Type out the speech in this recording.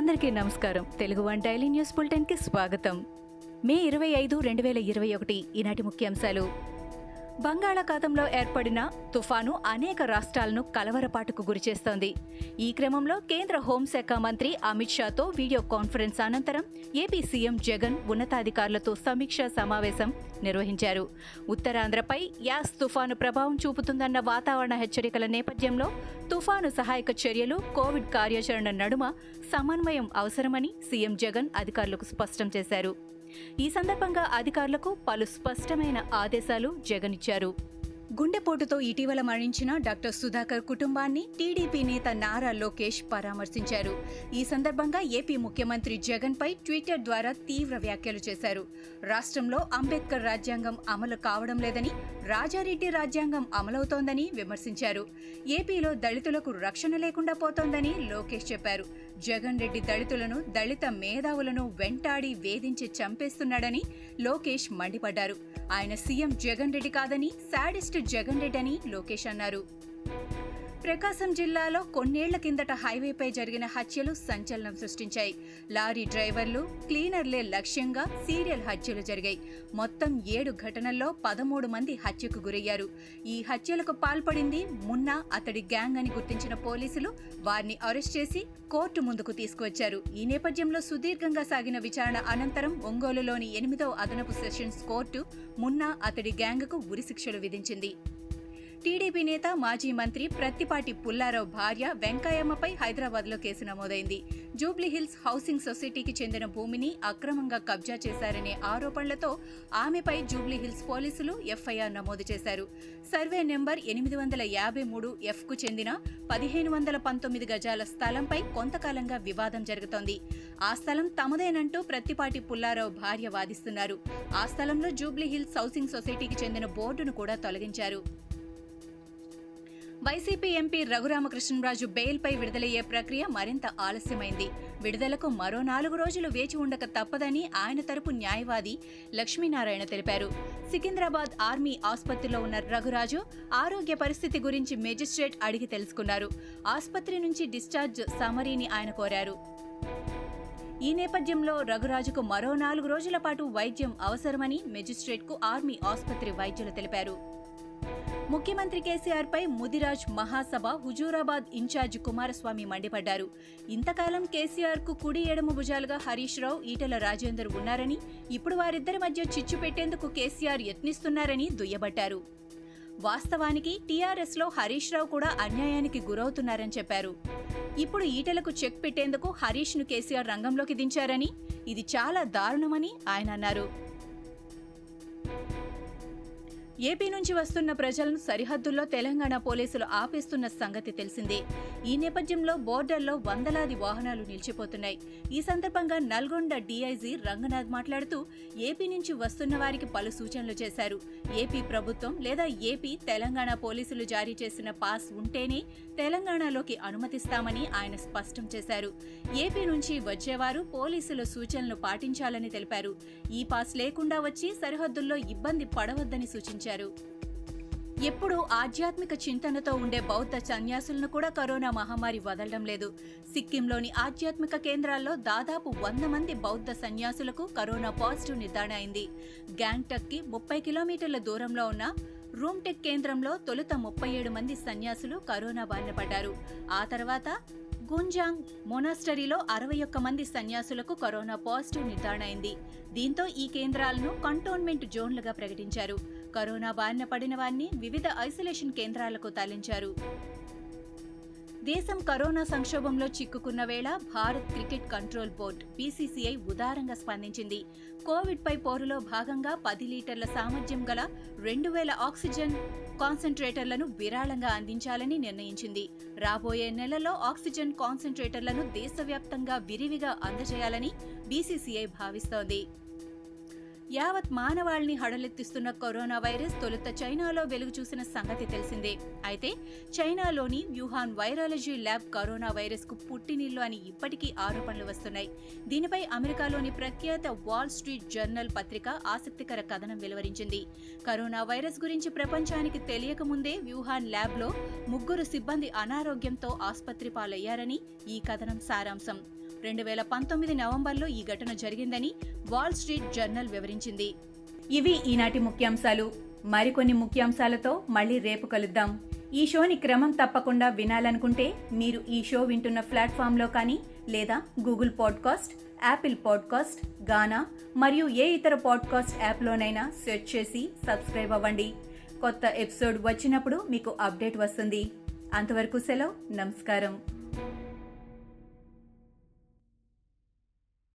అందరికీ నమస్కారం. Telugu one daily news బులెటిన్కి స్వాగతం. మే ఇరవై ఐదు రెండు వేల ఇరవై ఒకటి ఈనాటి ముఖ్యాంశాలు. బంగాళాఖాతంలో ఏర్పడిన తుఫాను అనేక రాష్ట్రాలను కలవరపాటుకు గురిచేస్తోంది ఈ క్రమంలో కేంద్ర హోంశాఖ మంత్రి అమిత్ షాతో వీడియో కాన్ఫరెన్స్ అనంతరం ఏపీ సీఎం జగన్ ఉన్నతాధికారులతో సమీక్షా సమావేశం నిర్వహించారు. ఉత్తరాంధ్రపై యాస్ తుఫాను ప్రభావం చూపుతుందన్న వాతావరణ హెచ్చరికల నేపథ్యంలో తుఫాను సహాయక చర్యలు కోవిడ్ కార్యాచరణ నడుమ సమన్వయం అవసరమని సీఎం జగన్ అధికారులకు స్పష్టం చేశారు. ఈ సందర్భంగా అధికారులకు పలు స్పష్టమైన ఆదేశాలు జగన్ ఇచ్చారు. గుండెపోటుతో ఇటీవల మరణించిన డాక్టర్ సుధాకర్ కుటుంబాన్ని టీడీపీ నేత నారా లోకేష్ పరామర్శించారు. ఈ సందర్భంగా ఏపీ ముఖ్యమంత్రి జగన్ పై ట్విట్టర్ ద్వారా తీవ్ర వ్యాఖ్యలు చేశారు. రాష్ట్రంలో అంబేద్కర్ రాజ్యాంగం అమలు కావడం లేదని రాజారెడ్డి రాజ్యాంగం అమలవుతోందని విమర్శించారు. ఏపీలో దళితులకు రక్షణ లేకుండా పోతోందని లోకేష్ చెప్పారు. జగన్ రెడ్డి దళితులను దళిత మేధావులను వెంటాడి వేధించి చంపేస్తున్నాడని లోకేష్ మండిపడ్డారు. ఆయన సీఎం జగన్ రెడ్డి కాదని శాడిస్ట్ జగన్ రెడ్డి అని లోకేష్ అన్నారు. ప్రకాశం జిల్లాలో కొన్నేళ్ళ కిందట హైవేపై జరిగిన హత్యలు సంచలనం సృష్టించాయి. లారీ డ్రైవర్లు క్లీనర్లే లక్ష్యంగా సీరియల్ హత్యలు జరిగాయి. మొత్తం ఏడు ఘటనల్లో పదమూడు మంది హత్యకు గురయ్యారు. ఈ హత్యలకు పాల్పడింది మున్నా అతడి గ్యాంగ్ అని గుర్తించిన పోలీసులు వారిని అరెస్ట్ చేసి కోర్టు ముందుకు తీసుకువచ్చారు. ఈ నేపథ్యంలో సుదీర్ఘంగా సాగిన విచారణ అనంతరం ఒంగోలులోని ఎనిమిదవ అదనపు సెషన్స్ కోర్టు మున్నా అతడి గ్యాంగ్కు ఉరిశిక్షలు విధించింది. టీడీపీ నేత మాజీ మంత్రి ప్రత్తిపాటి పుల్లారావు భార్య వెంకయ్యమ్మపై హైదరాబాద్లో కేసు నమోదైంది. జూబ్లీహిల్స్ హౌసింగ్ సొసైటీకి చెందిన భూమిని అక్రమంగా కబ్జా చేశారనే ఆరోపణలతో ఆమెపై జూబ్లీహిల్స్ పోలీసులు ఎఫ్ఐఆర్ నమోదు చేశారు. సర్వే నెంబర్ ఎనిమిది వందల యాభై మూడు ఎఫ్కు చెందిన పదిహేను వందల పంతొమ్మిది గజాల స్థలంపై కొంతకాలంగా వివాదం జరుగుతోంది. ఆ స్థలం తమదేనంటూ ప్రత్తిపాటి పుల్లారావు భార్య వాదిస్తున్నారు. ఆ స్థలంలో జూబ్లీహిల్స్ హౌసింగ్ సొసైటీకి చెందిన బోర్డును కూడా తొలగించారు. వైసీపీ ఎంపీ రఘురామకృష్ణరాజు బెయిల్పై విడుదలయ్యే ప్రక్రియ మరింత ఆలస్యమైంది. విడుదలకు మరో నాలుగు రోజులు వేచి ఉండక తప్పదని ఆయన తరపు న్యాయవాది లక్ష్మీనారాయణ తెలిపారు. సికింద్రాబాద్ ఆర్మీ ఆసుపత్రిలో ఉన్న రఘురాజు ఆరోగ్య పరిస్థితి గురించి మెజిస్ట్రేట్ అడిగి తెలుసుకున్నారు. ఆసుపత్రి నుంచి డిశ్చార్జ్ సమరీని ఆయన కోరారు. ఈ నేపథ్యంలో రఘురాజుకు మరో నాలుగు రోజుల పాటు వైద్యం అవసరమని మెజిస్ట్రేట్కు ఆర్మీ ఆసుపత్రి వైద్యులు తెలిపారు. ముఖ్యమంత్రి కేసీఆర్ పై ముదిరాజ్ మహాసభ హుజూరాబాద్ ఇన్ఛార్జ్ కుమారస్వామి మండిపడ్డారు. ఇంతకాలం కేసీఆర్కు కుడి ఎడమ భుజాలుగా హరీష్ రావు ఈటల రాజేందర్ ఉన్నారని ఇప్పుడు వారిద్దరి మధ్య చిచ్చు పెట్టేందుకు కేసీఆర్ యత్నిస్తున్నారని దుయ్యబట్టారు. వాస్తవానికి టీఆర్ఎస్లో హరీష్ రావు కూడా అన్యాయానికి గురవుతున్నారని చెప్పారు. ఇప్పుడు ఈటలకు చెక్ పెట్టేందుకు హరీష్ను కేసీఆర్ రంగంలోకి దించారని ఇది చాలా దారుణమని ఆయన అన్నారు. ఏపీ నుంచి వస్తున్న ప్రజలను సరిహద్దుల్లో తెలంగాణ పోలీసులు ఆపేస్తున్న సంగతి తెలిసిందే. ఈ నేపథ్యంలో బోర్డర్లో వందలాది వాహనాలు నిలిచిపోతున్నాయి. ఈ సందర్భంగా నల్గొండ డీఐజీ రంగనాథ్ మాట్లాడుతూ ఏపీ నుంచి వస్తున్న వారికి పలు సూచనలు చేశారు. ఏపీ ప్రభుత్వం లేదా ఏపీ తెలంగాణ పోలీసులు జారీ చేసిన పాస్ ఉంటేనే తెలంగాణలోకి అనుమతిస్తామని ఆయన స్పష్టం చేశారు. ఏపీ నుంచి వచ్చేవారు పోలీసుల సూచనలు పాటించాలని తెలిపారు. ఈ పాస్ లేకుండా వచ్చి సరిహద్దుల్లో ఇబ్బంది పడవద్దని సూచించారు. ఎప్పుడూ ఆధ్యాత్మిక చింతనతో ఉండే బౌద్ధ సన్యాసులను కూడా కరోనా మహమ్మారి వదలడం లేదు. సిక్కింలోని ఆధ్యాత్మిక కేంద్రాల్లో దాదాపు వంద మంది బౌద్ధ సన్యాసులకు కరోనా పాజిటివ్ నిర్ధారణ అయింది. గ్యాంగ్టక్కి ముప్పై కిలోమీటర్ల దూరంలో ఉన్న రూమ్టెక్ కేంద్రంలో తొలుత ముప్పై ఏడు మంది సన్యాసులు కరోనా బారిన పడ్డారు. ఆ తర్వాత గుంజాంగ్ మొనాస్టరీలో అరవై ఒక్క మంది సన్యాసులకు కరోనా పాజిటివ్ నిర్ధారణ అయింది. దీంతో ఈ కేంద్రాలను కంటోన్మెంట్ జోన్లుగా ప్రకటించారు. కరోనా బారిన పడిన వారిని వివిధ ఐసోలేషన్ కేంద్రాలకు తరలించారు. దేశం కరోనా సంక్షోభంలో చిక్కుకున్న వేళ Bharat cricket control board BCCI ఉదారంగా స్పందించింది. కోవిడ్ పై పోరులో భాగంగా పది లీటర్ల సామర్థ్యం గల రెండు వేల ఆక్సిజన్ కాన్సంట్రేటర్లను విరాళంగా అందించాలని నిర్ణయించింది. రాబోయే నెలలో ఆక్సిజన్ కాన్సంట్రేటర్లను దేశవ్యాప్తంగా విరివిగా అందజేయాలని బీసీసీఐ భావిస్తోంది. యావత్ మానవాళిని హడలెత్తిస్తున్న కరోనా వైరస్ తొలుత చైనాలో వెలుగు చూసిన సంగతి తెలిసిందే. అయితే చైనాలోని వ్యూహాన్ వైరాలజీ ల్యాబ్ కరోనా వైరస్కు పుట్టినిల్లు అని ఇప్పటికీ ఆరోపణలు వస్తున్నాయి. దీనిపై అమెరికాలోని ప్రఖ్యాత వాల్ స్ట్రీట్ జర్నల్ పత్రిక ఆసక్తికర కథనం వెలువరించింది. కరోనా వైరస్ గురించి ప్రపంచానికి తెలియకముందే వ్యూహాన్ ల్యాబ్లో ముగ్గురు సిబ్బంది అనారోగ్యంతో ఆసుపత్రి పాలయ్యారని ఈ కథనం సారాంశం. రెండు వేల పంతొమ్మిది నవంబర్లో ఈ ఘటన జరిగిందని వాల్ స్ట్రీట్ జర్నల్ వివరించింది. ఇవి ఈనాటి ముఖ్యాంశాలు. మరికొన్ని ముఖ్యాంశాలతో మళ్ళీ రేపు కలుద్దాం. ఈ షోని క్రమం తప్పకుండా వినాలనుకుంటే మీరు ఈ షో వింటున్న ప్లాట్ఫామ్లో కానీ లేదా Google podcast Apple podcast Gaana మరియు ఏ ఇతర పాడ్కాస్ట్ యాప్లోనైనా సెర్చ్ చేసి సబ్స్క్రైబ్ అవ్వండి. కొత్త ఎపిసోడ్ వచ్చినప్పుడు మీకు అప్డేట్ వస్తుంది. అంతవరకు సెలవు. నమస్కారం.